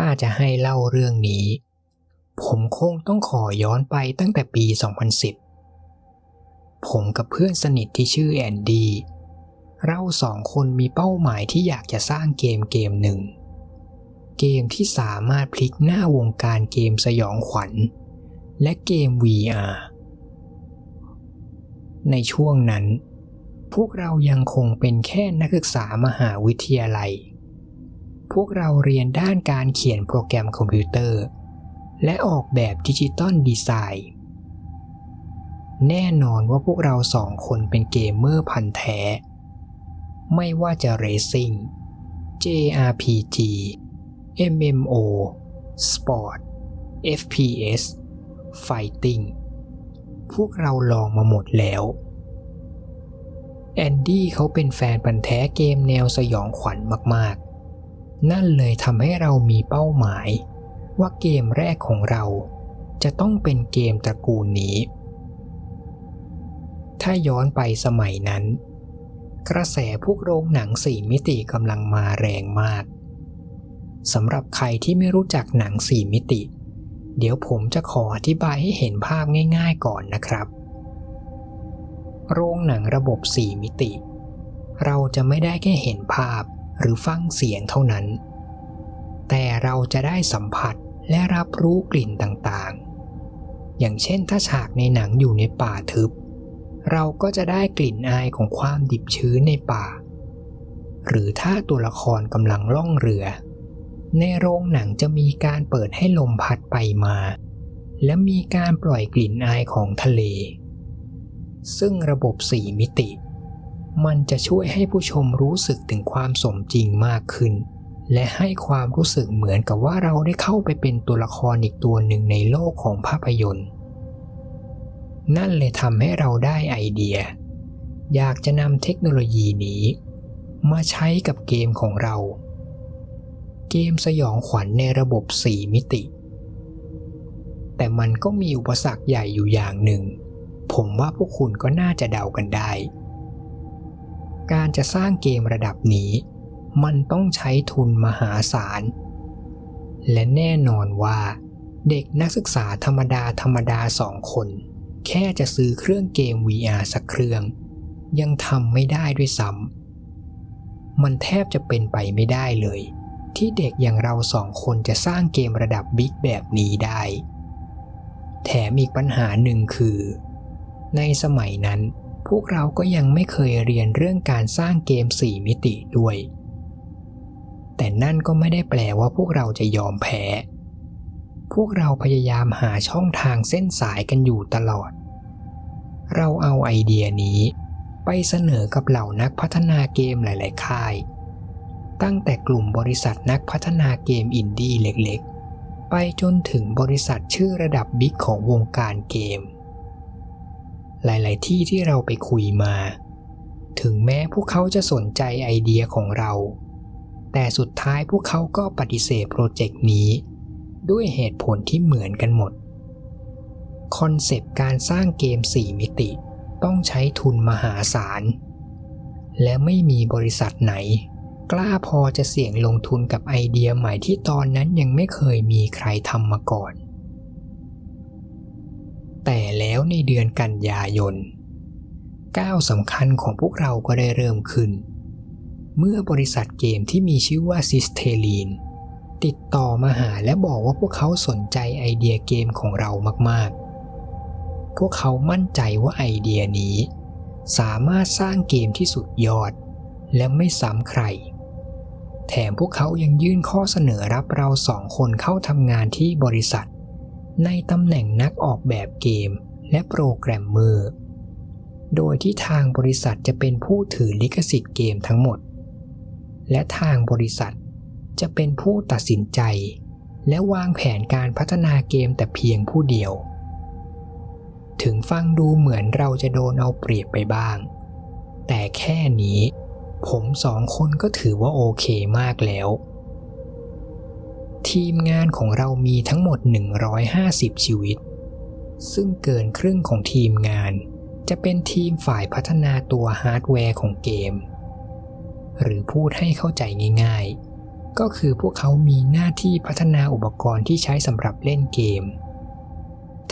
ถ้าจะให้เล่าเรื่องนี้ ผมคงต้องขอย้อนไปตั้งแต่ปี 2010 ผมกับเพื่อนสนิทที่ชื่อแอนดี้เราสองคนมีเป้าหมายที่อยากจะสร้างเกมเกมหนึ่ง เกมที่สามารถพลิกหน้าวงการเกมสยองขวัญ และเกม VR ในช่วงนั้น พวกเรายังคงเป็นแค่นักศึกษามหาวิทยาลัย พวกเราเรียนด้านการเขียนโปรแกรมคอมพิวเตอร์ และออกแบบ digital design แน่นอนว่าพวกเราสองคนเป็นเกมเมอร์พันธุ์แท้ ไม่ว่าจะ racing JRPG MMO Sport FPS Fighting พวกเราลองมาหมดแล้ว แอนดี้เขาเป็นแฟนปันแท้เกมแนวสยองขวัญมากๆ นั่นเลยทำให้เรามีเป้าหมาย ว่าเกมแรกของเรา จะต้องเป็นเกมตระกูลนี้ ถ้าย้อนไปสมัยนั้น กระแสพวกโรงหนังสี่มิติกำลังมาแรงมากสำหรับใครที่ไม่รู้จักหนังสี่มิติ เดี๋ยวผมจะขออธิบายให้เห็นภาพง่าย ๆก่อนนะครับ โรงหนังระบบสี่มิติ เราจะไม่ได้แค่เห็นภาพ หรือฟังเสียงเท่านั้น แต่เราจะได้สัมผัสและรับรู้กลิ่นต่างๆ อย่างเช่นถ้าฉากในหนังอยู่ในป่าทึบ เราก็จะได้กลิ่นอายของความดิบชื้นในป่า หรือถ้าตัวละครกำลังล่องเรือ ในโรงหนังจะมีการเปิดให้ลมพัดไปมา และมีการปล่อยกลิ่นอายของทะเล ซึ่งระบบสี่มิติ มันจะช่วยให้ผู้ชมรู้สึกถึงความสมจริงมากขึ้น และให้ความรู้สึกเหมือนกับว่าเราได้เข้าไปเป็นตัวละครอีกตัวหนึ่งในโลกของภาพยนตร์ นั่นเลยทำให้เราได้ไอเดีย อยากจะนำเทคโนโลยีนี้ มาใช้กับเกมของเรา เกมสยองขวัญในระบบ 4 มิติ แต่มันก็มีอุปสรรคใหญ่อยู่อย่างหนึ่ง ผมว่าพวกคุณก็น่าจะเดากันได้ การจะสร้างเกมระดับนี้ มันต้องใช้ทุนมหาศาล และแน่นอนว่าเด็กนักศึกษาธรรมดาธรรมดาสองคน แค่จะซื้อเครื่องเกม VR สักเครื่อง ยังทำไม่ได้ด้วยซ้ำมันแทบจะเป็นไปไม่ได้เลย ที่เด็กอย่างเราสองคนจะสร้างเกมระดับบิ๊กแบบนี้ได้ แถมอีกปัญหาหนึ่งคือ ในสมัยนั้น พวกเราก็ยังไม่เคยเรียนเรื่องการสร้างเกม 4 มิติด้วย แต่นั่นก็ไม่ได้แปลว่าพวกเราจะยอมแพ้ พวกเราพยายามหาช่องทางเส้นสายกันอยู่ตลอด เราเอาไอเดียนี้ไปเสนอกับเหล่านักพัฒนาเกมหลาย ๆ ค่าย ตั้งแต่กลุ่มบริษัทนักพัฒนาเกมอินดี้เล็ก ๆ ไปจนถึงบริษัทชื่อระดับบิ๊กของวงการเกม หลาย ๆ ที่ที่เราไปคุยมา ถึงแม้พวกเขาจะสนใจไอเดียของเรา แต่สุดท้ายพวกเขาก็ปฏิเสธโปรเจกต์นี้ ด้วยเหตุผลที่เหมือนกันหมด concept การสร้างเกม 4 มิติต้องใช้ทุนมหาศาล และไม่มีบริษัทไหน กล้าพอจะเสี่ยงลงทุนกับไอเดียใหม่ที่ตอนนั้นยังไม่เคยมีใครทำมาก่อน แต่แล้วในเดือนกันยายนก้าวสำคัญของพวกเราก็ได้เริ่มขึ้น เมื่อบริษัทเกมที่มีชื่อว่าซิสเทลีนติดต่อมาหาและบอกว่าพวกเขาสนใจไอเดียเกมของเรามากๆ พวกเขามั่นใจว่าไอเดียนี้ สามารถสร้างเกมที่สุดยอด และไม่ซ้ำใคร แถมพวกเขายังยื่นข้อเสนอรับเราสองคนเข้าทำงานที่บริษัท ในตำแหน่งนักออกแบบเกมและโปรแกรมเมอร์ โดยที่ทางบริษัทจะเป็นผู้ถือลิขสิทธิ์เกมทั้งหมด และทางบริษัทจะเป็นผู้ตัดสินใจ และวางแผนการพัฒนาเกมแต่เพียงผู้เดียว ถึงฟังดูเหมือนเราจะโดนเอาเปรียบไปบ้าง แต่แค่นี้ ผมสองคนก็ถือว่าโอเคมากแล้ว ทีมงานของเรามีทั้งหมด 150 ชีวิต ซึ่งเกินครึ่งของทีมงาน จะเป็นทีมฝ่ายพัฒนาตัวฮาร์ดแวร์ของเกม หรือพูดให้เข้าใจง่าย ๆ ก็คือพวกเขามีหน้าที่พัฒนาอุปกรณ์ที่ใช้สำหรับเล่นเกม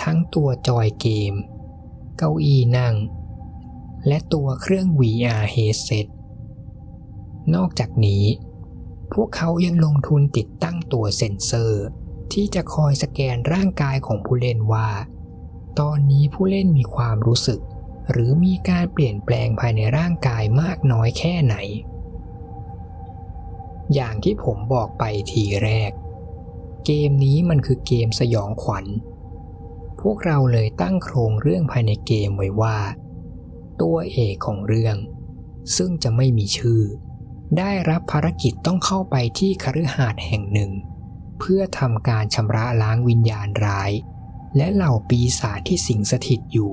ทั้งตัวจอยเกม เก้าอี้นั่ง และตัวเครื่อง VR headset นอกจากนี้ พวกเขายังลงทุนติดตั้งตัวเซ็นเซอร์ ที่จะคอยสแกนร่างกายของผู้เล่นว่า ตอนนี้ผู้เล่นมีความรู้สึก หรือมีการเปลี่ยนแปลงภายในร่างกายมากน้อยแค่ไหน อย่างที่ผมบอกไปทีแรก เกมนี้มันคือเกมสยองขวัญ พวกเราเลยตั้งโครงเรื่องภายในเกมไว้ว่า ตัวเอกของเรื่อง ซึ่งจะไม่มีชื่อ ได้รับภารกิจต้องเข้าไปที่คฤหาสน์แห่งหนึ่ง เพื่อทำการชำระล้างวิญญาณร้าย และเหล่าปีศาจที่สิงสถิตอยู่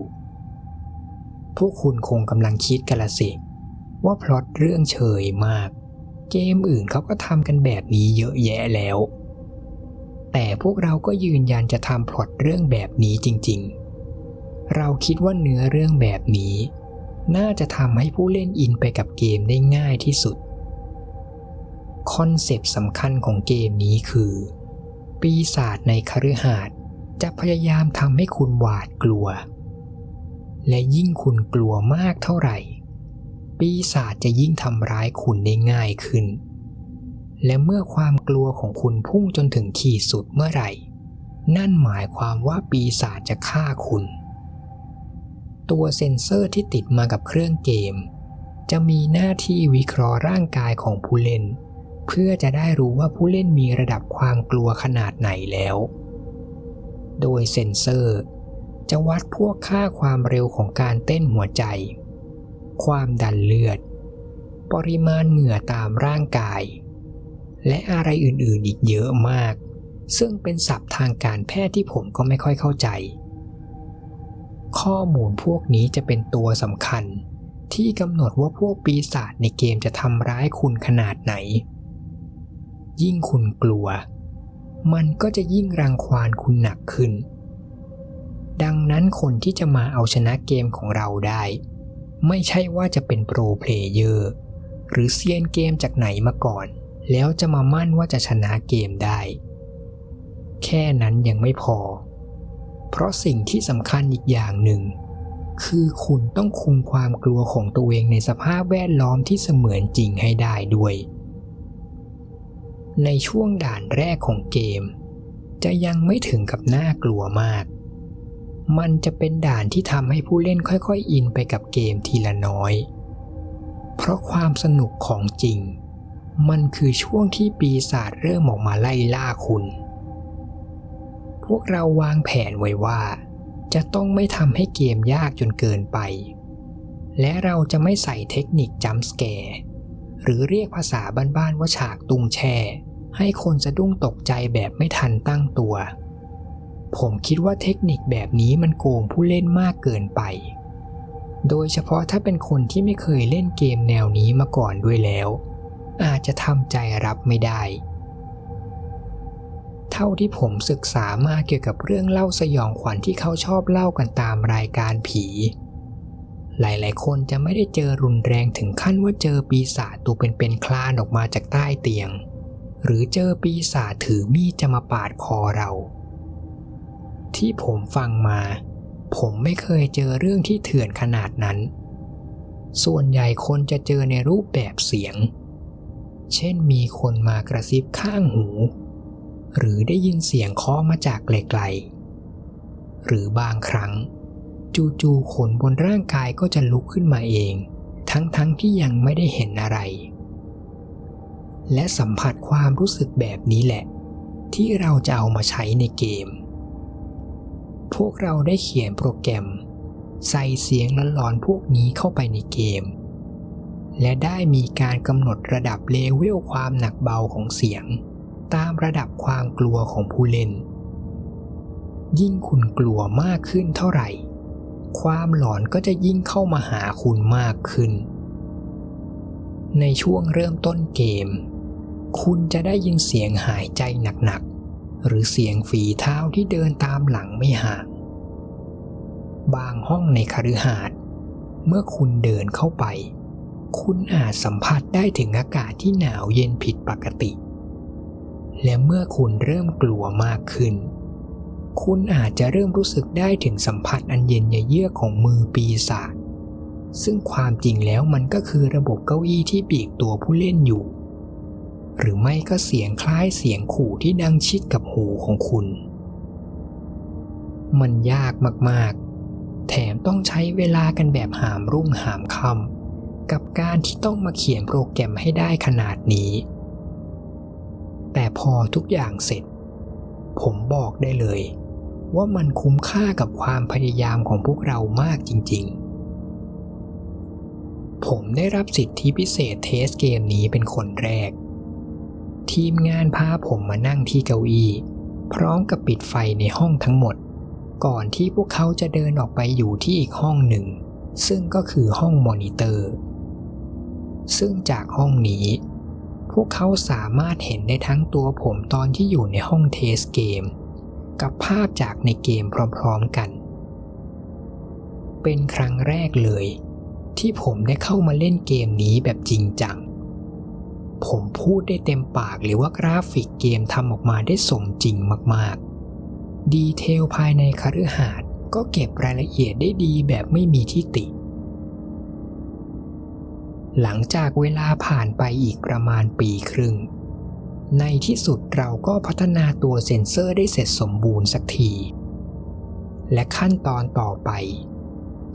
พวกคุณคงกำลังคิดกันละสิ ว่าพล็อตเรื่องเชยมาก เกมอื่นเขาก็ทำกันแบบนี้เยอะแยะแล้ว แต่พวกเราก็ยืนยันจะทำพล็อตเรื่องแบบนี้จริง ๆ เราคิดว่าเนื้อเรื่องแบบนี้ น่าจะทำให้ผู้เล่นอินไปกับเกมได้ง่ายที่สุด concept สำคัญของเกมนี้คือ ปีศาจในคฤหาสน์จะพยายามทำให้คุณหวาดกลัว และยิ่งคุณกลัวมากเท่าไหร่ ปีศาจจะยิ่งทำร้ายคุณได้ง่ายขึ้น และเมื่อความกลัวของคุณพุ่งจนถึงขีดสุดเมื่อไหร่ นั่นหมายความว่าปีศาจจะฆ่าคุณ ตัวเซ็นเซอร์ที่ติดมากับเครื่องเกม จะมีหน้าที่วิเคราะห์ร่างกายของผู้เล่น เพื่อจะได้รู้ว่าผู้เล่นมีระดับความกลัวขนาดไหนแล้ว โดยเซ็นเซอร์ จะวัดพวกค่าความเร็วของการเต้นหัวใจ ความดันเลือด ปริมาณเหงื่อตามร่างกาย และอะไรอื่นๆอีกเยอะมาก ซึ่งเป็นศัพท์ทางการแพทย์ที่ผมก็ไม่ค่อยเข้าใจ ข้อมูลพวกนี้จะเป็นตัวสำคัญที่กำหนดว่าพวกปีศาจในเกมจะทำร้ายคุณขนาดไหน ยิ่งคุณกลัว มันก็จะยิ่งรังควานคุณหนักขึ้น ดังนั้นคนที่จะมาเอาชนะเกมของเราได้ ไม่ใช่ว่าจะเป็น pro player หรือเซียนเกมจากไหนมาก่อน แล้วจะมามั่นว่าจะชนะเกมได้ แค่นั้นยังไม่พอ เพราะสิ่งที่สำคัญอีกอย่างหนึ่ง คือคุณต้องคุมความกลัวของตัวเองในสภาพแวดล้อมที่เสมือนจริงให้ได้ด้วย ในช่วงด่านแรกของเกม จะยังไม่ถึงกับน่ากลัวมาก มันจะเป็นด่านที่ทำให้ผู้เล่นค่อยๆอินไปกับเกมทีละน้อย เพราะความสนุกของจริง มันคือช่วงที่ปีศาจเริ่มออกมาไล่ล่าคุณ พวกเราวางแผนไว้ว่า จะต้องไม่ทำให้เกมยากจนเกินไป และเราจะไม่ใส่เทคนิคจัมส์แกร์หรือเรียกภาษาบ้านๆว่าฉากตุงแช่ ให้คนสะดุ้งตกใจแบบไม่ทันตั้งตัว ผมคิดว่าเทคนิคแบบนี้มันโกงผู้เล่นมากเกินไป โดยเฉพาะถ้าเป็นคนที่ไม่เคยเล่นเกมแนวนี้มาก่อนด้วยแล้ว อาจจะทำใจรับไม่ได้ เท่าที่ผมศึกษามาเกี่ยวกับเรื่องเล่าสยองขวัญที่เขาชอบเล่ากันตามรายการผี หลายๆ คนจะไม่ได้เจอรุนแรงถึงขั้นว่าเจอปีศาจตัวเป็นๆคลานออกมาจากใต้เตียง หรือเจอปีศาจถือมีดจะมาปาดคอเรา ที่ผมฟังมา ผมไม่เคยเจอเรื่องที่เถื่อนขนาดนั้น ส่วนใหญ่คนจะเจอในรูปแบบเสียง เช่นมีคนมากระซิบข้างหู หรือได้ยินเสียงเคาะมาจากไกลๆหรือบางครั้ง จู่ๆขนบนร่างกายก็จะลุกขึ้นมาเอง ทั้งๆทที่ยังไม่ได้เห็นอะไร และสัมผัสความรู้สึกแบบนี้แหละ ที่เราจะเอามาใช้ในเกม พวกเราได้เขียนโปรแกรม ใส่เสียงหลอนๆพวกนี้เข้าไปในเกม และได้มีการกำหนดระดับเลเวลความหนักเบาของเสียง ตามระดับความกลัวของผู้เล่น ยิ่งคุณกลัวมากขึ้นเท่าไหร่ ความหลอนก็จะยิ่งเข้ามาหาคุณมากขึ้น ในช่วงเริ่มต้นเกม คุณจะได้ยินเสียงหายใจหนักๆ หรือเสียงฝีเท้าที่เดินตามหลังไม่ห่าง บางห้องในคฤหาสน์เมื่อคุณเดินเข้าไป คุณอาจสัมผัสได้ถึงอากาศที่หนาวเย็นผิดปกติ และเมื่อคุณเริ่มกลัวมากขึ้น คุณอาจจะเริ่มรู้สึกได้ถึงสัมผัสอันเย็นเยือกของมือปีศาจซึ่งความจริงแล้วมันก็คือระบบเก้าอี้ที่บีบตัวผู้เล่นอยู่ หรือไม่ก็เสียงคล้ายเสียงขู่ที่ดังชิดกับหูของคุณ มันยากมากๆ แถมต้องใช้เวลากันแบบหามรุ่งหามค่ำกับการที่ต้องมาเขียนโปรแกรมให้ได้ขนาดนี้ แต่พอทุกอย่างเสร็จ ผมบอกได้เลย ว่ามันคุ้มค่ากับความพยายามของพวกเรามากจริง ๆผมได้รับสิทธิพิเศษ test เกมนี้เป็นคนแรก ทีมงานพาผมมานั่งที่เก้าอี้พร้อมกับปิดไฟในห้องทั้งหมด ก่อนที่พวกเขาจะเดินออกไปอยู่ที่อีกห้องหนึ่ง ซึ่งก็คือห้องมอนิเตอร์ ซึ่งจากห้องนี้ พวกเขาสามารถเห็นได้ทั้งตัวผมตอนที่อยู่ในห้อง test เกม กับภาพจากในเกมพร้อมๆกัน เป็นครั้งแรกเลย ที่ผมได้เข้ามาเล่นเกมนี้แบบจริงจัง ผมพูดได้เต็มปากเลยว่ากราฟิกเกมทำออกมาได้สมจริงมากๆ detail ภายในคฤหาสน์ก็เก็บรายละเอียดได้ดีแบบไม่มีที่ติ หลังจากเวลาผ่านไปอีกประมาณปีครึ่ง ในที่สุดเราก็พัฒนาตัวเซ็นเซอร์ได้เสร็จสมบูรณ์สักที และขั้นตอนต่อไป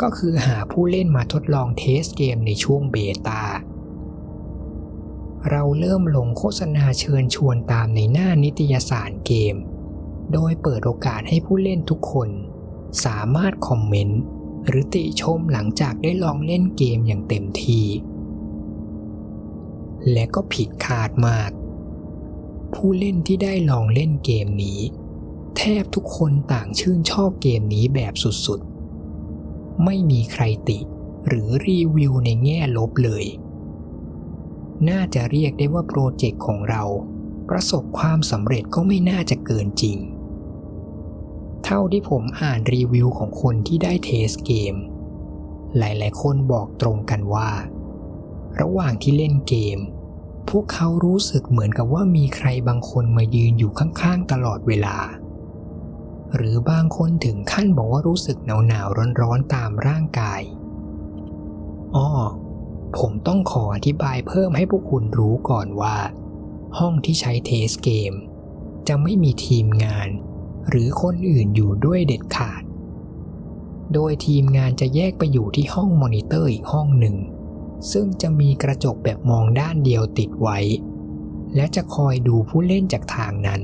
ก็คือหาผู้เล่นมาทดลองเทสเกมในช่วงเบต้า เราเริ่มลงโฆษณาเชิญชวนตามในหน้านิตยสารเกม โดยเปิดโอกาสให้ผู้เล่นทุกคน สามารถคอมเมนต์หรือติชมหลังจากได้ลองเล่นเกมอย่างเต็มที่ และก็ผิดคาดมาก ผู้เล่นที่ได้ลองเล่นเกมนี้ แทบทุกคนต่างชื่นชอบเกมนี้แบบสุดๆ ไม่มีใครติหรือรีวิวในแง่ลบเลย น่าจะเรียกได้ว่าโปรเจกต์ของเรา ประสบความสำเร็จก็ไม่น่าจะเกินจริง เท่าที่ผมอ่านรีวิวของคนที่ได้เทสเกม หลายๆ คนบอกตรงกันว่า ระหว่างที่เล่นเกม พวกเขารู้สึกเหมือนกับว่ามีใครบางคนมายืนอยู่ข้างๆ ตลอดเวลา หรือบางคนถึงขั้นบอกว่ารู้สึกหนาวๆร้อนๆตามร่างกายอ้อ ผมต้องขออธิบายเพิ่มให้พวกคุณรู้ก่อนว่า ห้องที่ใช้ test เกม จะไม่มีทีมงาน หรือคนอื่นอยู่ด้วยเด็ดขาด โดยทีมงานจะแยกไปอยู่ที่ห้องมอนิเตอร์อีกห้องหนึ่ง ซึ่งจะมีกระจกแบบมองด้านเดียวติดไว้ และจะคอยดูผู้เล่นจากทางนั้น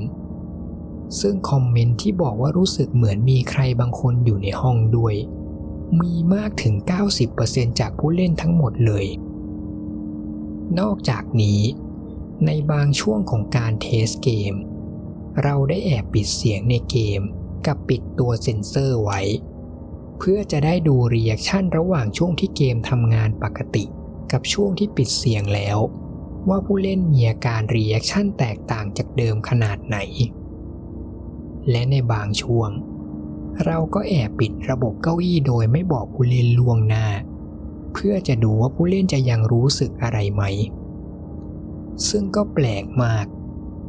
ซึ่งคอมเมนต์ที่บอกว่ารู้สึกเหมือนมีใครบางคนอยู่ในห้องด้วย มีมากถึง 90%จากผู้เล่นทั้งหมดเลย นอกจากนี้ ในบางช่วงของการ test เกม เราได้แอบปิดเสียงในเกมกับปิดตัวเซ็นเซอร์ไว้ เพื่อจะได้ดู reaction ระหว่างช่วงที่เกมทำงานปกติ กับช่วงที่ปิดเสียงแล้ว ว่าผู้เล่นมีอาการ reaction แตกต่างจากเดิมขนาดไหน และในบางช่วง เราก็แอบปิดระบบเก้าอี้โดยไม่บอกผู้เล่นล่วงหน้า เพื่อจะดูว่าผู้เล่นจะยังรู้สึกอะไรไหม ซึ่งก็แปลกมาก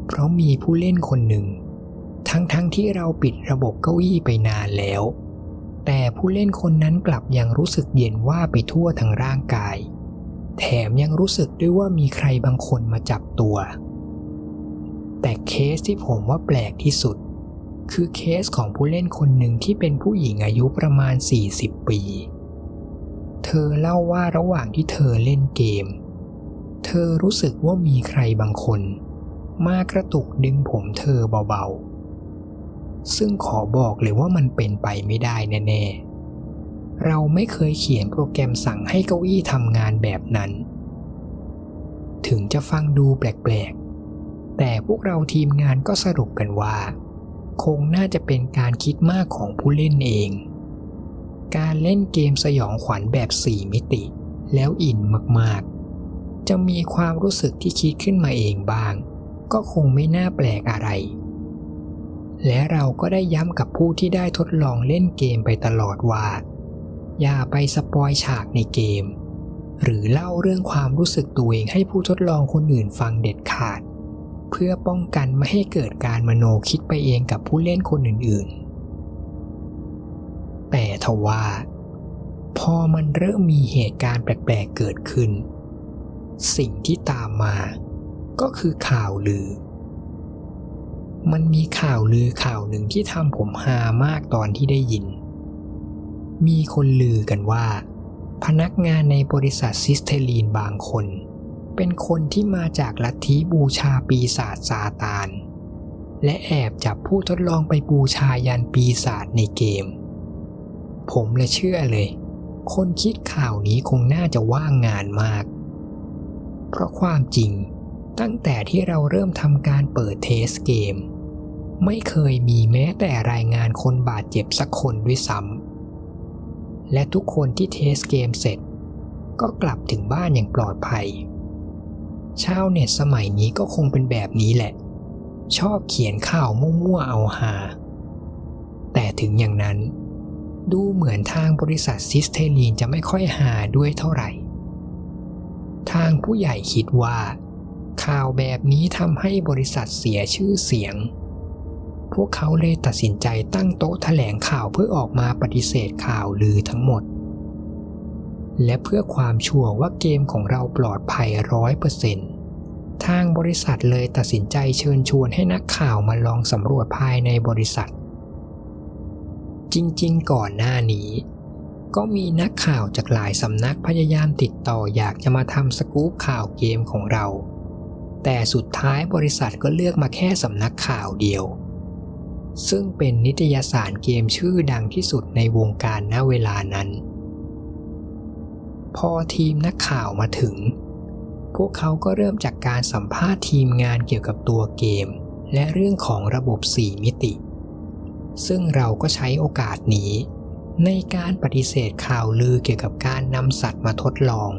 เพราะมีผู้เล่นคนหนึ่ง ทั้งๆที่เราปิดระบบเก้าอี้ไปนานแล้ว แต่ผู้เล่นคนนั้นกลับยังรู้สึกเย็นว่าไปทั่วทั้งร่างกาย แถมยังรู้สึกด้วยว่ามีใครบางคนมาจับตัว แต่เคสที่ผมว่าแปลกที่สุด คือเคสของผู้เล่นคนหนึ่งที่เป็นผู้หญิงอายุประมาณ 40 ปี เธอเล่าว่าระหว่างที่เธอเล่นเกม เธอรู้สึกว่ามีใครบางคน มากระตุกดึงผมเธอเบาๆ ซึ่งขอบอกเลยว่ามันเป็นไปไม่ได้แน่ๆ เราไม่เคยเขียนโปรแกรมสั่งให้เก้าอี้ทำงานแบบนั้น ถึงจะฟังดูแปลกๆ แต่พวกเราทีมงานก็สรุปกันว่า คงน่าจะเป็นการคิดมากของผู้เล่นเอง การเล่นเกมสยองขวัญแบบ 4 มิติ แล้วอินมากๆ จะมีความรู้สึกที่คิดขึ้นมาเองบ้าง ก็คงไม่น่าแปลกอะไร และเราก็ได้ย้ำกับผู้ที่ได้ทดลองเล่นเกมไปตลอดว่า อย่าไปสปอยฉากในเกม หรือเล่าเรื่องความรู้สึกตัวเองให้ผู้ทดลองคนอื่นฟังเด็ดขาด เพื่อป้องกันไม่ให้เกิดการมโนคิดไปเองกับผู้เล่นคนอื่นๆ แต่ทว่า พอมันเริ่มมีเหตุการณ์แปลกๆเกิดขึ้น สิ่งที่ตามมาก็คือข่าวลือ มันมีข่าวลือข่าวหนึ่งที่ทำผมฮามากตอนที่ได้ยิน มีคนลือกันว่า พนักงานในบริษัทซิสเทลีนบางคน เป็นคนที่มาจากลัทธิบูชาปีศาจซาตาน และแอบจับผู้ทดลองไปบูชายันปีศาจในเกม ผมเลยเชื่อเลย คนคิดข่าวนี้คงน่าจะว่างงานมาก เพราะความจริงตั้งแต่ที่เราเริ่มทำการเปิด test เกม ไม่เคยมีแม้แต่รายงานคนบาดเจ็บสักคนด้วยซ้ำและทุกคนที่ test เกมเสร็จ ก็กลับถึงบ้านอย่างปลอดภัย ชาวเน็ตสมัยนี้ก็คงเป็นแบบนี้แหละ ชอบเขียนข่าวมั่วๆเอาหา แต่ถึงอย่างนั้น ดูเหมือนทางบริษัทซิสเทลีนจะไม่ค่อยหาด้วยเท่าไหร่ ทางผู้ใหญ่คิดว่า ข่าวแบบนี้ทำให้บริษัทเสียชื่อเสียง พวกเขาเลยตัดสินใจตั้งโต๊ะแถลงข่าวเพื่อออกมาปฏิเสธข่าวลือทั้งหมด และเพื่อความชัวร์ว่าเกมของเราปลอดภัยร้อยเปอร์เซ็นต์ทางบริษัทเลยตัดสินใจเชิญชวนให้นักข่าวมาลองสำรวจภายในบริษัท จริงๆ ก่อนหน้านี้ ก็มีนักข่าวจากหลายสำนักพยายามติดต่ออยากจะมาทำสกู๊ปข่าวเกมของเรา แต่สุดท้ายบริษัทก็เลือกมาแค่สำนักข่าวเดียว ซึ่งเป็นนิตยสารเกมชื่อดังที่สุดในวงการณเวลานั้น พอทีมนักข่าวมาถึง พวกเขาก็เริ่มจากการสัมภาษณ์ทีมงานเกี่ยวกับตัวเกม และเรื่องของระบบ 4 มิติ ซึ่งเราก็ใช้โอกาสนี้ ในการปฏิเสธข่าวลือเกี่ยวกับการนำสัตว์มาทดลอง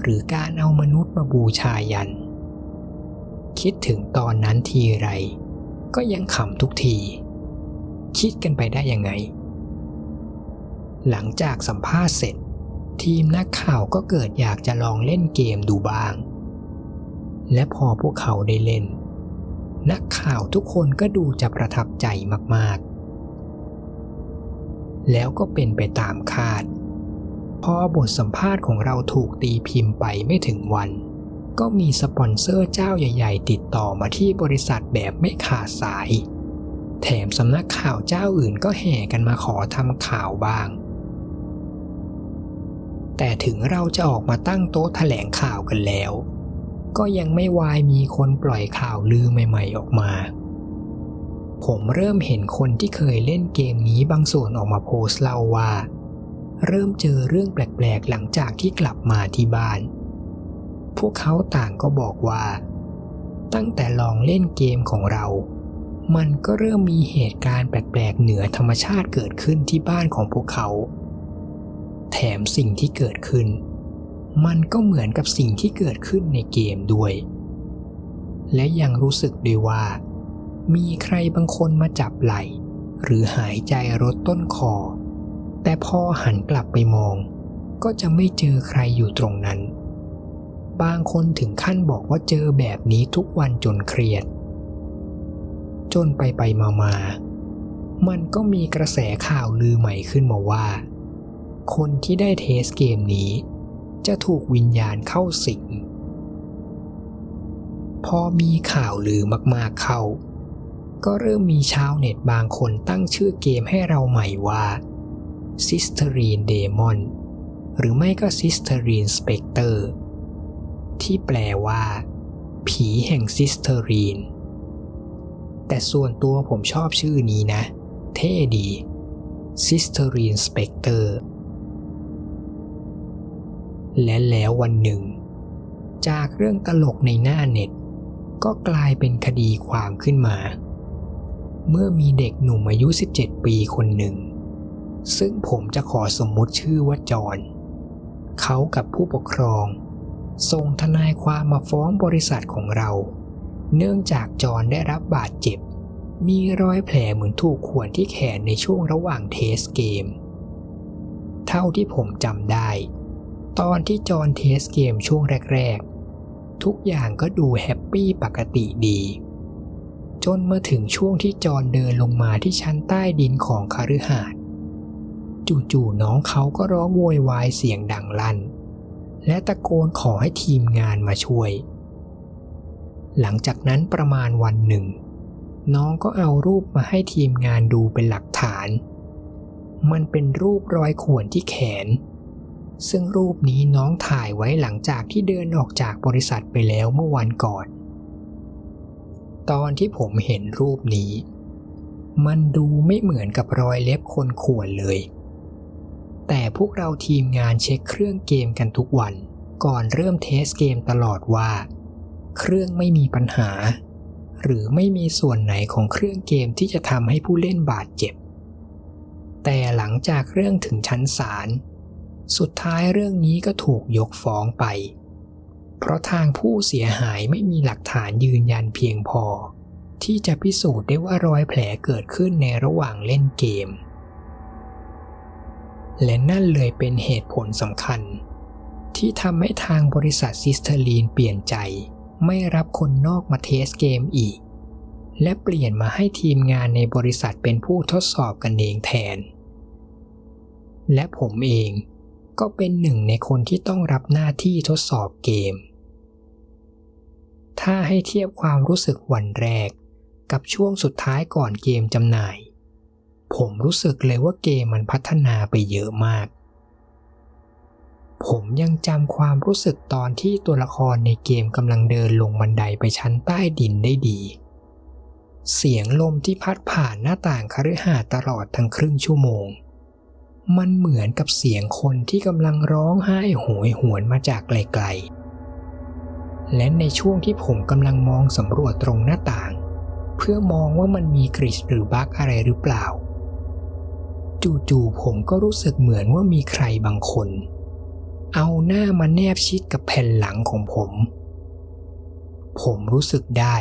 หรือการเอามนุษย์มาบูชายัน คิดถึงตอนนั้นทีไร ก็ยังขำทุกที คิดกันไปได้ยังไง หลังจากสัมภาษณ์เสร็จ ทีมนักข่าวก็เกิดอยากจะลองเล่นเกมดูบ้าง และพอพวกเขาได้เล่น นักข่าวทุกคนก็ดูจะประทับใจมากๆ แล้วก็เป็นไปตามคาด พอบทสัมภาษณ์ของเราถูกตีพิมพ์ไปไม่ถึงวัน ก็มีสปอนเซอร์เจ้าใหญ่ ๆ ติดต่อมาที่บริษัทแบบไม่ขาดสาย แถมสำนักข่าวเจ้าอื่นก็แห่กันมาขอทำข่าวบ้าง แต่ถึงเราจะออกมาตั้งโต๊ะแถลงข่าวกันแล้ว ก็ยังไม่วายมีคนปล่อยข่าวลือใหม่ ๆ ออกมา ผมเริ่มเห็นคนที่เคยเล่นเกมนี้บางส่วนออกมาโพสต์เล่าว่า เริ่มเจอเรื่องแปลก ๆ หลังจากที่กลับมาที่บ้าน พวกเขาต่างก็บอกว่า ตั้งแต่ลองเล่นเกมของเรา มันก็เริ่มมีเหตุการณ์แปลก ๆ เหนือธรรมชาติเกิดขึ้นที่บ้านของพวกเขา แถมสิ่งที่เกิดขึ้น มันก็เหมือนกับสิ่งที่เกิดขึ้นในเกมด้วย และยังรู้สึกด้วยว่า มีใครบางคนมาจับไหล่ หรือหายใจรดต้นคอ แต่พอหันกลับไปมอง ก็จะไม่เจอใครอยู่ตรงนั้น บางคนถึงขั้นบอกว่าเจอแบบนี้ทุกวันจนเครียด จนไปไปมามามันก็มีกระแสข่าวลือใหม่ขึ้นมาว่า คนที่ได้ test เกมนี้ จะถูกวิญญาณเข้าสิง พอมีข่าวลือมากๆเข้า ก็เริ่มมีชาวเน็ตบางคนตั้งชื่อเกมให้เราใหม่ว่า Sisterine Demon หรือไม่ก็ Sisterine Spectre ที่แปลว่า ผีแห่งซิสเตอรีน แต่ส่วนตัวผมชอบชื่อนี้นะ เท่ดี Sisterine Spectre และแล้ววันหนึ่ง จากเรื่องตลกในหน้าเน็ต ก็กลายเป็นคดีความขึ้นมา เมื่อมีเด็กหนุ่มอายุ 17 ปีคนหนึ่ง ซึ่งผมจะขอสมมุติชื่อว่าจอนเขากับผู้ปกครอง ส่งทนายความมาฟ้องบริษัทของเรา เนื่องจากจอนได้รับบาดเจ็บ มีรอยแผลเหมือนถูกข่วนที่แขนในช่วงระหว่าง test เกม เท่าที่ผมจำได้ ตอนที่จอน test เกมช่วงแรก ๆ ทุกอย่างก็ดู happy ปกติดี จนมาถึงช่วงที่จอนเดินลงมาที่ชั้นใต้ดินของคฤหาสน์จู่ๆน้องเขาก็ร้องโวยวายเสียงดังลั่น และตะโกนขอให้ทีมงานมาช่วย หลังจากนั้นประมาณวันหนึ่ง น้องก็เอารูปมาให้ทีมงานดูเป็นหลักฐาน มันเป็นรูปรอยข่วนที่แขน ซึ่งรูปนี้น้องถ่ายไว้หลังจากที่เดินออกจากบริษัทไปแล้วเมื่อวันก่อน ตอนที่ผมเห็นรูปนี้ มันดูไม่เหมือนกับรอยเล็บคนข่วนเลย แต่พวกเราทีมงานเช็คเครื่องเกมกันทุกวัน ก่อนเริ่มเทสเกมตลอดว่า เครื่องไม่มีปัญหา หรือไม่มีส่วนไหนของเครื่องเกมที่จะทำให้ผู้เล่นบาดเจ็บ แต่หลังจากเรื่องถึงชั้นศาล สุดท้ายเรื่องนี้ก็ถูกยกฟ้องไป เพราะทางผู้เสียหายไม่มีหลักฐานยืนยันเพียงพอ ที่จะพิสูจน์ได้ว่ารอยแผลเกิดขึ้นในระหว่างเล่นเกม และนั่นเลยเป็นเหตุผลสำคัญ ที่ทำให้ทางบริษัทซิสเทอรีนเปลี่ยนใจ ไม่รับคนนอกมา test เกมอีก และเปลี่ยนมาให้ทีมงานในบริษัทเป็นผู้ทดสอบกันเองแทน และผมเอง ก็เป็นหนึ่งในคนที่ต้องรับหน้าที่ทดสอบเกม ถ้าให้เทียบความรู้สึกวันแรกกับช่วงสุดท้ายก่อนเกมจำหน่าย ผมรู้สึกเลยว่าเกมมันพัฒนาไปเยอะมาก ผมยังจำความรู้สึกตอนที่ตัวละครในเกมกำลังเดินลงบันไดไปชั้นใต้ดินได้ดี เสียงลมที่พัดผ่านหน้าต่างคฤหาสน์ตลอดทั้งครึ่งชั่วโมง มันเหมือนกับเสียงคนที่กำลังร้องไห้โหยหวนมาจากไกลๆ และในช่วงที่ผมกำลังมองสำรวจตรงหน้าต่าง เพื่อมองว่ามันมีกริชหรือบั๊กอะไรหรือเปล่า จู่ๆผมก็รู้สึกเหมือนว่ามีใครบางคน เอาหน้ามาแนบชิดกับแผ่นหลังของผม ผมรู้สึกได้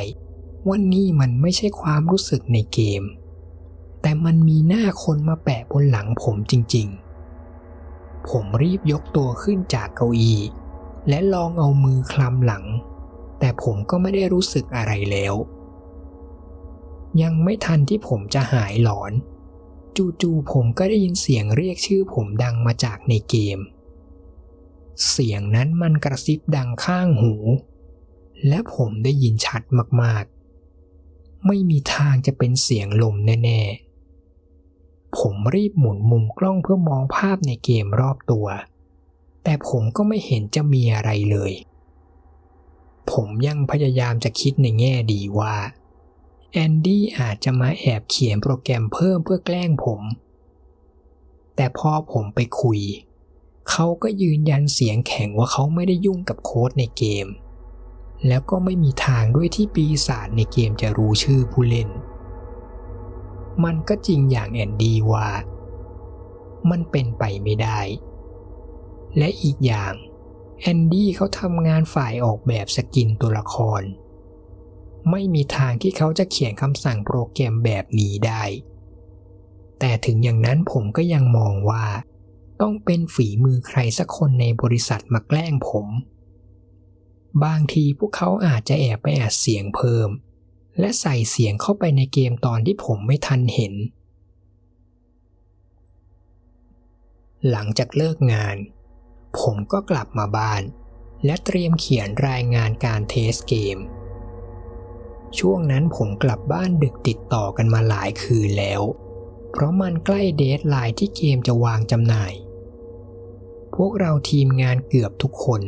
ว่านี่มันไม่ใช่ความรู้สึกในเกม แต่มันมีหน้าคนมาแปะบนหลังผมจริงๆ ผมรีบยกตัวขึ้นจากเก้าอี้และลองเอามือคลำหลัง แต่ผมก็ไม่ได้รู้สึกอะไรแล้ว ยังไม่ทันที่ผมจะหายหลอน จู่ๆผมก็ได้ยินเสียงเรียกชื่อผมดังมาจากในเกม เสียงนั้นมันกระซิบดังข้างหู และผมได้ยินชัดมากๆ ไม่มีทางจะเป็นเสียงลมแน่ๆ ผมรีบหมุนมุมกล้องเพื่อมองภาพในเกมรอบตัว แต่ผมก็ไม่เห็นจะมีอะไรเลย ผมยังพยายามจะคิดในแง่ดีว่า แอนดี้อาจจะมาแอบเขียนโปรแกรมเพิ่มเพื่อแกล้งผม แต่พอผมไปคุย เขาก็ยืนยันเสียงแข็งว่าเขาไม่ได้ยุ่งกับโค้ดในเกม แล้วก็ไม่มีทางด้วยที่ปีศาจในเกมจะรู้ชื่อผู้เล่น มันก็จริงอย่างแอนดี้ว่า มันเป็นไปไม่ได้ และอีกอย่างแอนดี้เขาทำงานฝ่ายออกแบบ skin ตัวละคร ไม่มีทางที่เขาจะเขียนคำสั่งโปรแกรมแบบนี้ได้ แต่ถึงอย่างนั้นผมก็ยังมองว่า ต้องเป็นฝีมือใครสักคนในบริษัทมาแกล้งผม บางทีพวกเขาอาจจะแอบไปอัดเสียงเพิ่ม และใส่เสียงเข้าไปในเกมตอนที่ผมไม่ทันเห็น หลังจากเลิกงาน ผมก็กลับมาบ้าน และเตรียมเขียนรายงานการ test เกม ช่วงนั้นผมกลับบ้านดึกติดต่อกันมาหลายคืนแล้ว เพราะมันใกล้ deadline ที่เกมจะวางจำหน่าย พวกเราทีมงานเกือบทุกคน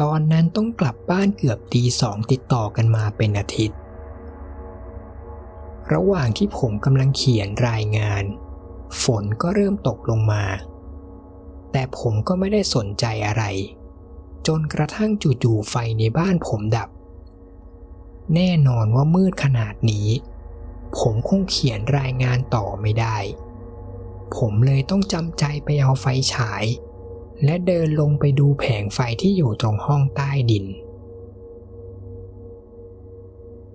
ตอนนั้นต้องกลับบ้านเกือบตีสองติดต่อกันมาเป็นอาทิตย์ ระหว่างที่ผมกำลังเขียนรายงาน ฝนก็เริ่มตกลงมา แต่ผมก็ไม่ได้สนใจอะไร จนกระทั่งจู่ๆไฟในบ้านผมดับ แน่นอนว่ามืดขนาดนี้ ผมคงเขียนรายงานต่อไม่ได้ ผมเลยต้องจำใจไปเอาไฟฉาย และเดินลงไปดูแผงไฟที่อยู่ตรงห้องใต้ดิน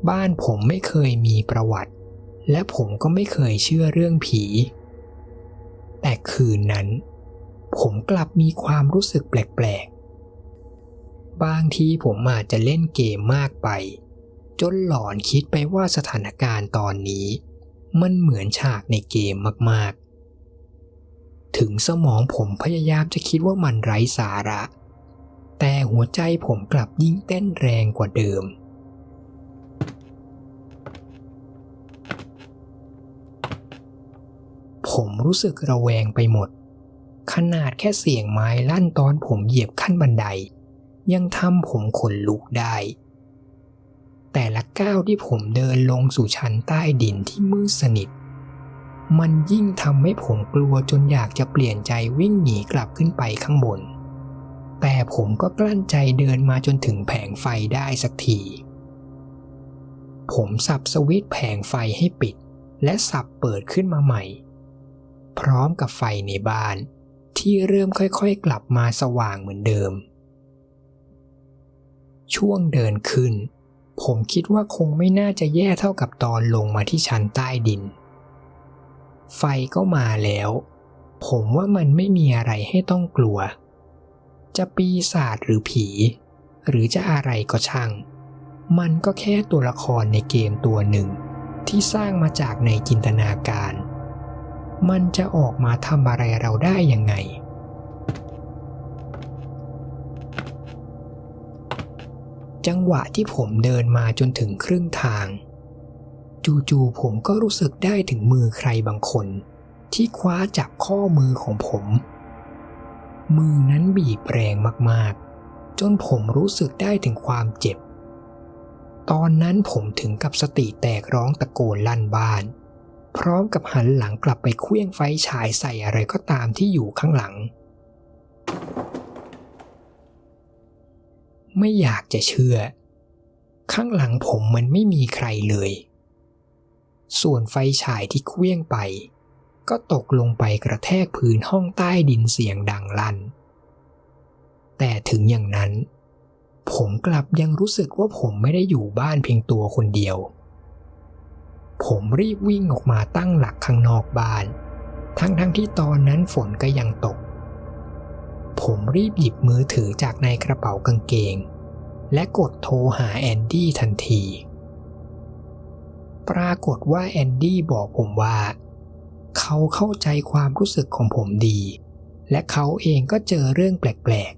บ้านผมไม่เคยมีประวัติ และผมก็ไม่เคยเชื่อเรื่องผี แต่คืนนั้น ผมกลับมีความรู้สึกแปลกๆ บางทีผมอาจจะเล่นเกมมากไป จนหลอนคิดไปว่าสถานการณ์ตอนนี้ มันเหมือนฉากในเกมมากๆ ถึงสมองผมพยายามจะคิดว่ามันไร้สาระ แต่หัวใจผมกลับยิ่งเต้นแรงกว่าเดิม รู้สึกระแวงไปหมด ขนาดแค่เสียงไม้ลั่นตอนผมเหยียบขั้นบันได ยังทำผมขนลุกได้ แต่ละก้าวที่ผมเดินลงสู่ชั้นใต้ดินที่มืดสนิท มันยิ่งทำให้ผมกลัวจนอยากจะเปลี่ยนใจวิ่งหนีกลับขึ้นไปข้างบน แต่ผมก็กลั้นใจเดินมาจนถึงแผงไฟได้สักทีผมสับสวิตช์แผงไฟให้ปิด และสับเปิดขึ้นมาใหม่ พร้อมกับไฟในบ้าน ที่เริ่มค่อยๆกลับมาสว่างเหมือนเดิม ช่วงเดินขึ้น ผมคิดว่าคงไม่น่าจะแย่เท่ากับตอนลงมาที่ชั้นใต้ดิน ไฟก็มาแล้ว ผมว่ามันไม่มีอะไรให้ต้องกลัว จะปีศาจหรือผี หรือจะอะไรก็ช่าง มันก็แค่ตัวละครในเกมตัวหนึ่งที่สร้างมาจากในจินตนาการ มันจะออกมาทำอะไรเราได้ยังไง จังหวะที่ผมเดินมาจนถึงครึ่งทาง จู่ๆผมก็รู้สึกได้ถึงมือใครบางคน ที่คว้าจับข้อมือของผม มือนั้นบีบแรงมากๆ จนผมรู้สึกได้ถึงความเจ็บ ตอนนั้นผมถึงกับสติแตกร้องตะโกนลั่นบ้าน พร้อมกับหันหลังกลับไปเคลื่องไฟฉายใส่อะไรก็ตามที่อยู่ข้างหลัง ไม่อยากจะเชื่อ ข้างหลังผมมันไม่มีใครเลย ส่วนไฟฉายที่เคลื่องไป ก็ตกลงไปกระแทกพื้นห้องใต้ดินเสียงดังลั่น แต่ถึงอย่างนั้น ผมกลับยังรู้สึกว่าผมไม่ได้อยู่บ้านเพียงตัวคนเดียว ผมรีบวิ่งออกมาตั้งหลักข้างนอกบ้าน ทั้งๆทที่ตอนนั้นฝนก็ยังตก ผมรีบหยิบมือถือจากในกระเป๋ากางเกง และกดโทรหาแอนดี้ทันที ปรากฏว่าแอนดี้บอกผมว่า เขาเข้าใจความรู้สึกของผมดี และเขาเองก็เจอเรื่องแปลก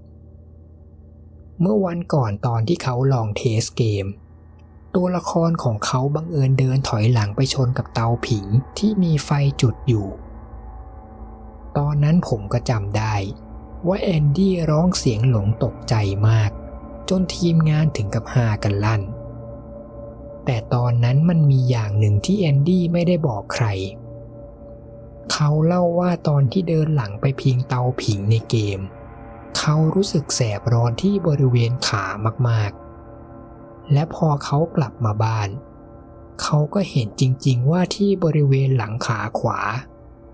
ๆ เมื่อวันก่อนตอนที่เขาลอง test เกม ตัวละครของเขาบังเอิญเดินถอยหลังไปชนกับเตาผิงที่มีไฟจุดอยู่ ตอนนั้นผมก็จำได้ ว่าแอนดี้ร้องเสียงหลงตกใจมาก จนทีมงานถึงกับฮากันลั่น แต่ตอนนั้นมันมีอย่างหนึ่งที่แอนดี้ไม่ได้บอกใคร เขาเล่าว่าตอนที่เดินหลังไปพิงเตาผิงในเกม เขารู้สึกแสบร้อนที่บริเวณขามากๆ และพอเขากลับมาบ้าน เขาก็เห็นจริงๆว่าที่บริเวณหลังขาขวา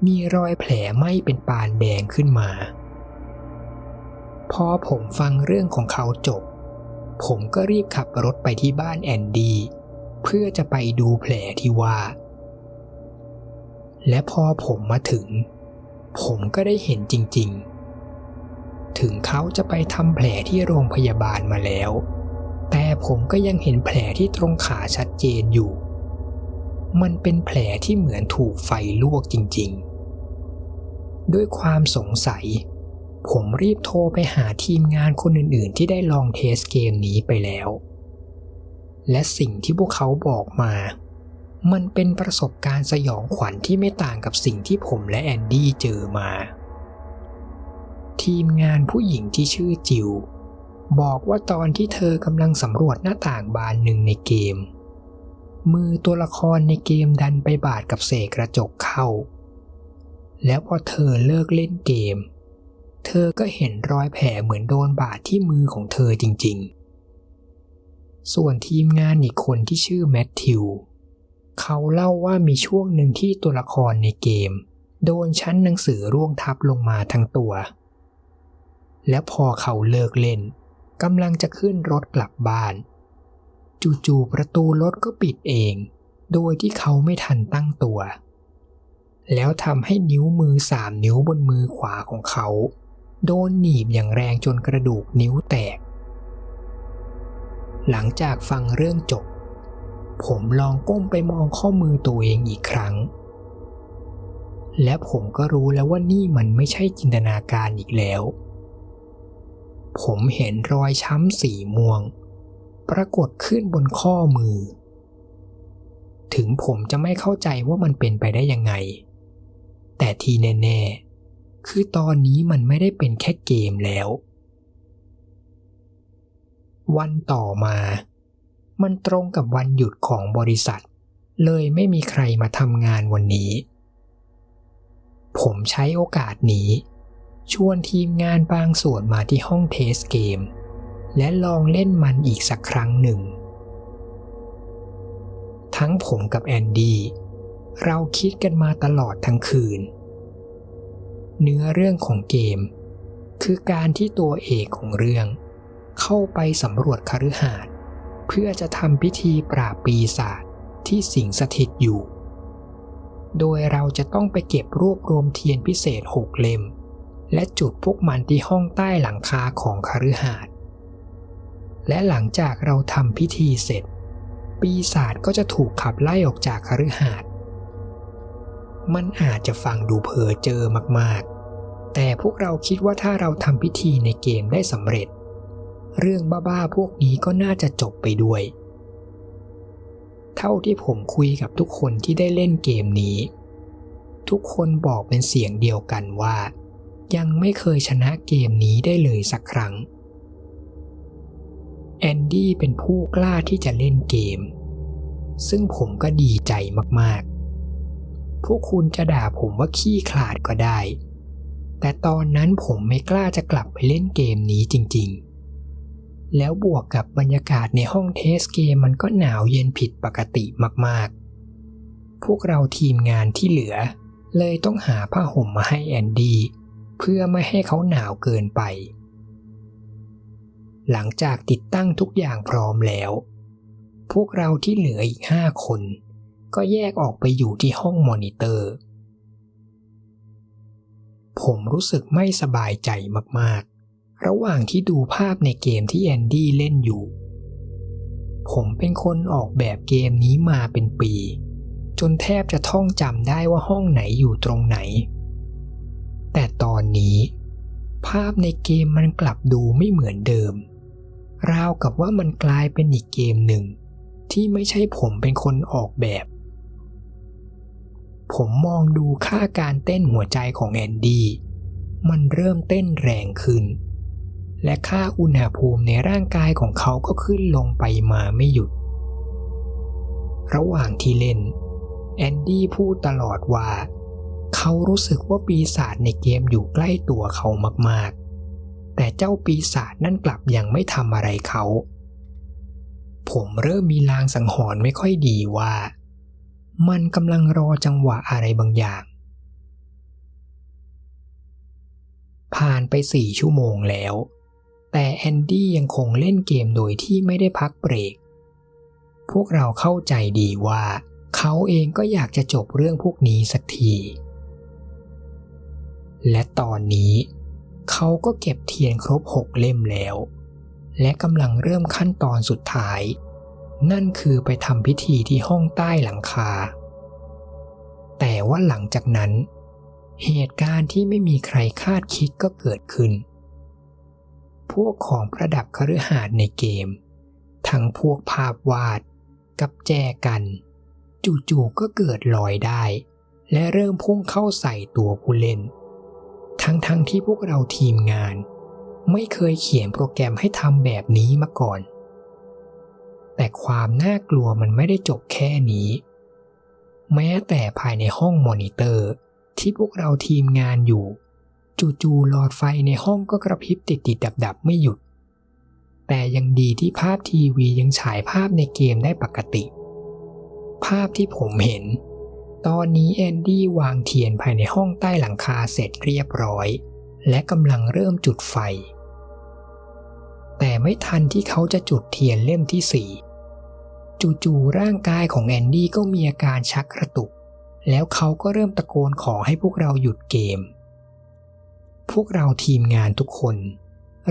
มีรอยแผลไหม้เป็นปานแดงขึ้นมา พอผมฟังเรื่องของเขาจบ ผมก็รีบขับรถไปที่บ้านแอนดี้เพื่อจะไปดูแผลที่ว่า และพอผมมาถึง ผมก็ได้เห็นจริงๆ ถึงเขาจะไปทำแผลที่โรงพยาบาลมาแล้ว แต่ผมก็ยังเห็นแผลที่ตรงขาชัดเจนอยู่ มันเป็นแผลที่เหมือนถูกไฟลวกจริงๆ ด้วยความสงสัย ผมรีบโทรไปหาทีมงานคนอื่นๆ ที่ได้ลองเทสเกมนี้ไปแล้ว และสิ่งที่พวกเขาบอกมา มันเป็นประสบการณ์สยองขวัญที่ไม่ต่างกับสิ่งที่ผมและแอนดี้เจอมา ทีมงานผู้หญิงที่ชื่อจิว บอกว่าตอนที่เธอกำลังสำรวจหน้าต่างบานหนึ่งในเกม มือตัวละครในเกมดันไปบาดกับเศษกระจกเข้า แล้วพอเธอเลิกเล่นเกม เธอก็เห็นรอยแผลเหมือนโดนบาดที่มือของเธอจริง ๆ ส่วนทีมงานอีกคนที่ชื่อแมทธิวเขาเล่าว่ามีช่วงหนึ่งที่ตัวละครในเกม โดนชั้นหนังสือร่วงทับลงมาทั้งตัว และพอเขาเลิกเล่น กำลังจะขึ้นรถกลับบ้าน จู่ๆประตูรถก็ปิดเอง โดยที่เขาไม่ทันตั้งตัว แล้วทำให้นิ้วมือสามนิ้วบนมือขวาของเขา โดนหนีบอย่างแรงจนกระดูกนิ้วแตก หลังจากฟังเรื่องจบ ผมลองก้มไปมองข้อมือตัวเองอีกครั้ง และผมก็รู้แล้วว่านี่มันไม่ใช่จินตนาการอีกแล้ว ผมเห็นรอยช้ำสีม่วง ปรากฏขึ้นบนข้อมือ ถึงผมจะไม่เข้าใจว่ามันเป็นไปได้ยังไง แต่ทีแน่ๆ คือตอนนี้มันไม่ได้เป็นแค่เกมแล้ว วันต่อมา มันตรงกับวันหยุดของบริษัท เลยไม่มีใครมาทำงานวันนี้ ผมใช้โอกาสนี้ ชวนทีมงานบางส่วนมาที่ห้อง test เกม และลองเล่นมันอีกสักครั้งหนึ่ง ทั้งผมกับแอนดี้เราคิดกันมาตลอดทั้งคืน เนื้อเรื่องของเกม คือการที่ตัวเอกของเรื่อง เข้าไปสำรวจคฤหาสน์เพื่อจะทำพิธีปราบปีศาจที่สิงสถิตอยู่ โดยเราจะต้องไปเก็บรวบรวมเทียนพิเศษหกเล่ม และจุดพวกมันที่ห้องใต้หลังคาของคฤหาสน์และหลังจากเราทำพิธีเสร็จ ปีศาจก็จะถูกขับไล่ออกจากคฤหาสน์มันอาจจะฟังดูเพ้อเจอมากๆ แต่พวกเราคิดว่าถ้าเราทำพิธีในเกมได้สำเร็จ เรื่องบ้าๆพวกนี้ก็น่าจะจบไปด้วย เท่าที่ผมคุยกับทุกคนที่ได้เล่นเกมนี้ ทุกคนบอกเป็นเสียงเดียวกันว่า ยังไม่เคยชนะเกมนี้ได้เลยสักครั้ง แอนดี้เป็นผู้กล้าที่จะเล่นเกม ซึ่งผมก็ดีใจมากๆ พวกคุณจะด่าผมว่าขี้ขลาดก็ได้ แต่ตอนนั้นผมไม่กล้าจะกลับไปเล่นเกมนี้จริงๆแล้วบวกกับบรรยากาศในห้องเทสเกมมันก็หนาวเย็นผิดปกติมากๆ พวกเราทีมงานที่เหลือ เลยต้องหาผ้าห่มมาให้แอนดี้ เพื่อไม่ให้เขาหนาวเกินไป หลังจากติดตั้งทุกอย่างพร้อมแล้ว พวกเราที่เหลืออีกห้าคน ก็แยกออกไปอยู่ที่ห้องมอนิเตอร์ ผมรู้สึกไม่สบายใจมากๆ ระหว่างที่ดูภาพในเกมที่แอนดี้เล่นอยู่ ผมเป็นคนออกแบบเกมนี้มาเป็นปี จนแทบจะท่องจำได้ว่าห้องไหนอยู่ตรงไหน แต่ตอนนี้ ภาพในเกมมันกลับดูไม่เหมือนเดิม ราวกับว่ามันกลายเป็นอีกเกมหนึ่ง ที่ไม่ใช่ผมเป็นคนออกแบบ ผมมองดูค่าการเต้นหัวใจของแอนดี้มันเริ่มเต้นแรงขึ้น และค่าอุณหภูมิในร่างกายของเขาก็ขึ้นลงไปมาไม่หยุด ระหว่างที่เล่น แอนดี้พูดตลอดว่า เขารู้สึกว่าปีศาจในเกมอยู่ใกล้ตัวเขามากๆ แต่เจ้าปีศาจนั่นกลับยังไม่ทำอะไรเขา ผมเริ่มมีลางสังหรณ์ไม่ค่อยดีว่า มันกำลังรอจังหวะอะไรบางอย่าง ผ่านไปสี่ชั่วโมงแล้ว แต่แอนดี้ยังคงเล่นเกมโดยที่ไม่ได้พักเบรก พวกเราเข้าใจดีว่าเขาเองก็อยากจะจบเรื่องพวกนี้สักที และตอนนี้เขาก็เก็บเทียนครบหกเล่มแล้ว และกำลังเริ่มขั้นตอนสุดท้าย นั่นคือไปทำพิธีที่ห้องใต้หลังคา แต่ว่าหลังจากนั้น เหตุการณ์ที่ไม่มีใครคาดคิดก็เกิดขึ้น พวกของประดับคฤหาสน์ในเกม ทั้งพวกภาพวาดกับแจกัน จู่ๆก็เกิดลอยได้ และเริ่มพุ่งเข้าใส่ตัวผู้เล่น ทั้งๆทที่พวกเราทีมงาน ไม่เคยเขียนโปรแกรมให้ทำแบบนี้มาก่อน แต่ความน่ากลัวมันไม่ได้จบแค่นี้ แม้แต่ภายในห้องมอนิเตอร์ที่พวกเราทีมงานอยู่ จู่ๆหลอดไฟในห้องก็กระพริบติดๆดับๆไม่หยุด แต่ยังดีที่ภาพทีวียังฉายภาพในเกมได้ปกติ ภาพที่ผมเห็น ตอนนี้แอนดี้วางเทียนภายในห้องใต้หลังคาเสร็จเรียบร้อย และกำลังเริ่มจุดไฟ แต่ไม่ทันที่เขาจะจุดเทียนเล่มที่สี่จู่ๆร่างกายของแอนดี้ก็มีอาการชักกระตุก แล้วเขาก็เริ่มตะโกนขอให้พวกเราหยุดเกม พวกเราทีมงานทุกคน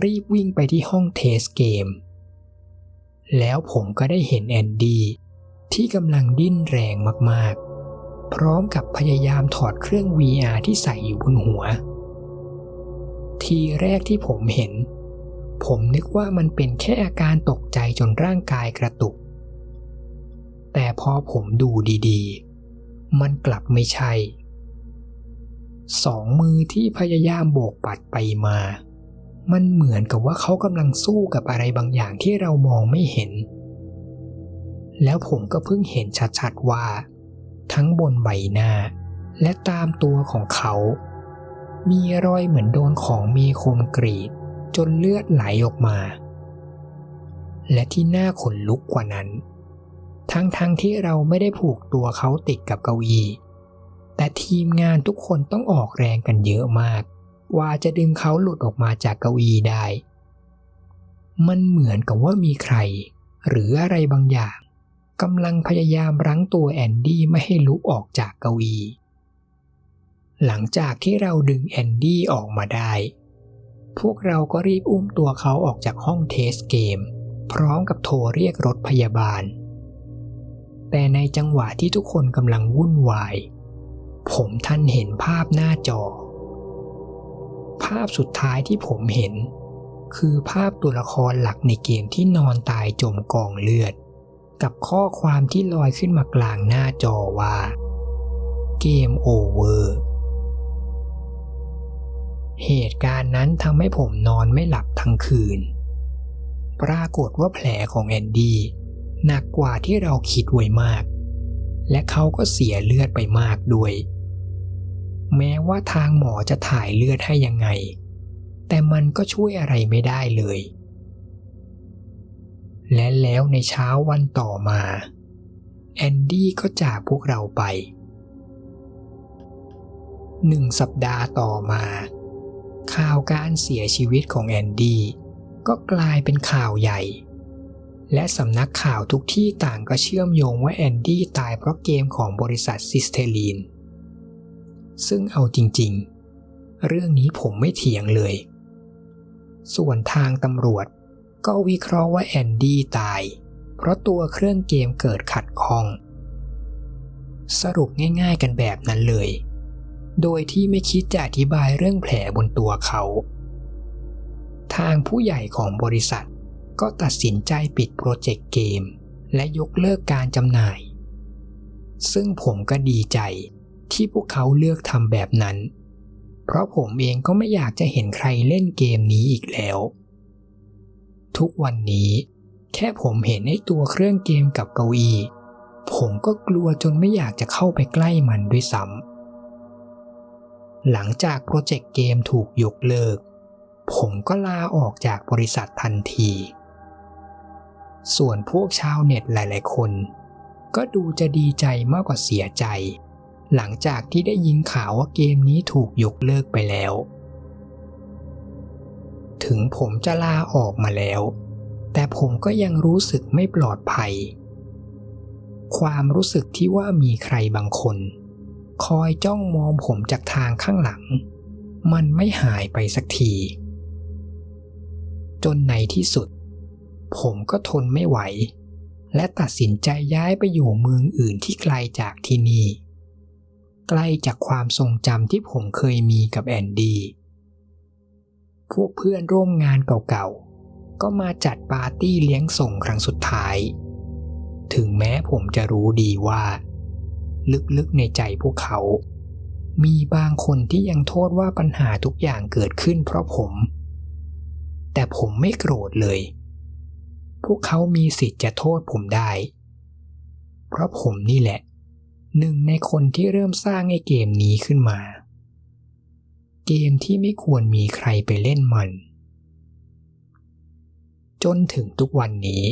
รีบวิ่งไปที่ห้อง test เกม แล้วผมก็ได้เห็นแอนดี้ที่กำลังดิ้นแรงมากๆ พร้อมกับพยายามถอดเครื่อง VR ที่ใส่อยู่บนหัว ทีแรกที่ผมเห็น ผมนึกว่ามันเป็นแค่อาการตกใจจนร่างกายกระตุก แต่พอผมดูดีๆ มันกลับไม่ใช่ สองมือที่พยายามโบกปัดไปมา มันเหมือนกับว่าเขากำลังสู้กับอะไรบางอย่างที่เรามองไม่เห็น แล้วผมก็เพิ่งเห็นชัดๆว่า ทั้งบนใบหน้า และตามตัวของเขา มีรอยเหมือนโดนของมีคมกรีด จนเลือดไหลออกมา และที่น่าขนลุกกว่านั้น ทั้งๆทที่เราไม่ได้ผูกตัวเขาติดกับเก้าอี้แต่ทีมงานทุกคนต้องออกแรงกันเยอะมาก ว่าจะดึงเขาหลุดออกมาจากเก้าอี้ได้ มันเหมือนกับว่ามีใคร หรืออะไรบางอย่าง กำลังพยายามรั้งตัวแอนดี้ไม่ให้ลุกออกจากเก้าอี้หลังจากที่เราดึงแอนดี้ออกมาได้ พวกเราก็รีบอุ้มตัวเขาออกจากห้องเทสเกม พร้อมกับโทรเรียกรถพยาบาล แต่ในจังหวะที่ทุกคนกำลังวุ่นวาย ผมทันเห็นภาพหน้าจอ ภาพสุดท้ายที่ผมเห็น คือภาพตัวละครหลักในเกมที่นอนตายจมกองเลือด กับข้อความที่ลอยขึ้นมากลางหน้าจอว่า เกมโอเวอร์ เหตุการณ์นั้นทำให้ผมนอนไม่หลับทั้งคืน ปรากฏว่าแผลของแอนดี้หนักกว่าที่เราคิดไว้มาก และเขาก็เสียเลือดไปมากด้วย แม้ว่าทางหมอจะถ่ายเลือดให้ยังไง แต่มันก็ช่วยอะไรไม่ได้เลย และแล้วในเช้าวันต่อมา แอนดี้ก็จากพวกเราไป หนึ่งสัปดาห์ต่อมา ข่าวการเสียชีวิตของแอนดี้ก็กลายเป็นข่าวใหญ่ และสำนักข่าวทุกที่ต่างก็เชื่อมโยงว่าแอนดี้ตายเพราะเกมของบริษัทซิสเทลีน ซึ่งเอาจริงๆ เรื่องนี้ผมไม่เถียงเลย ส่วนทางตำรวจ ก็วิเคราะห์ว่าแอนดี้ตาย เพราะตัวเครื่องเกมเกิดขัดข้อง สรุปง่ายๆกันแบบนั้นเลย โดยที่ไม่คิดจะอธิบายเรื่องแผลบนตัวเขา ทางผู้ใหญ่ของบริษัทก็ตัดสินใจปิดโปรเจกต์เกม และยกเลิกการจำหน่าย ซึ่งผมก็ดีใจที่พวกเขาเลือกทำแบบนั้น เพราะผมเองก็ไม่อยากจะเห็นใครเล่นเกมนี้อีกแล้ว ทุกวันนี้ แค่ผมเห็นไอ้ตัวเครื่องเกมกับเก้าอี้ผมก็กลัวจนไม่อยากจะเข้าไปใกล้มันด้วยซ้ำหลังจากโปรเจกต์เกมถูกยกเลิก ผมก็ลาออกจากบริษัททันที ส่วนพวกชาวเน็ตหลาย ๆ คน ก็ดูจะดีใจมากกว่าเสียใจ หลังจากที่ได้ยินข่าวว่าเกมนี้ถูกยกเลิกไปแล้ว ถึงผมจะลาออกมาแล้ว แต่ผมก็ยังรู้สึกไม่ปลอดภัย ความรู้สึกที่ว่ามีใครบางคน คอยจ้องมองผมจากทางข้างหลัง มันไม่หายไปสักที จนในที่สุด ผมก็ทนไม่ไหว และตัดสินใจย้ายไปอยู่เมืองอื่นที่ไกลจากที่นี่ ใกล้จากความทรงจำที่ผมเคยมีกับแอนดี้ พวกเพื่อนร่วมงานเก่าๆ ก็มาจัดปาร์ตี้เลี้ยงส่งครั้งสุดท้าย ถึงแม้ผมจะรู้ดีว่า ลึกๆในใจพวกเขา มีบางคนที่ยังโทษว่าปัญหาทุกอย่างเกิดขึ้นเพราะผม แต่ผมไม่โกรธเลย พวกเขามีสิทธิ์จะโทษผมได้ เพราะผมนี่แหละ หนึ่งในคนที่เริ่มสร้างไอ้เกมนี้ขึ้นมา เกมที่ไม่ควรมีใครไปเล่นมัน จนถึงทุกวันนี้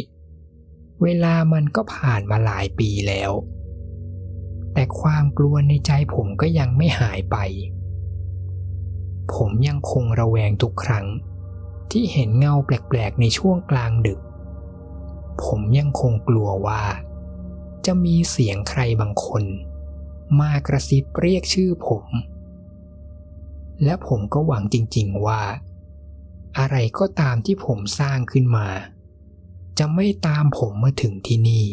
เวลามันก็ผ่านมาหลายปีแล้ว แต่ความกลัวในใจผมก็ยังไม่หายไป ผมยังคงระแวงทุกครั้ง ที่เห็นเงาแปลกๆในช่วงกลางดึก ผมยังคงกลัวว่า จะมีเสียงใครบางคน มากระซิบเรียกชื่อผม และผมก็หวังจริงๆว่า อะไรก็ตามที่ผมสร้างขึ้นมา จะไม่ตามผมมาถึงที่นี่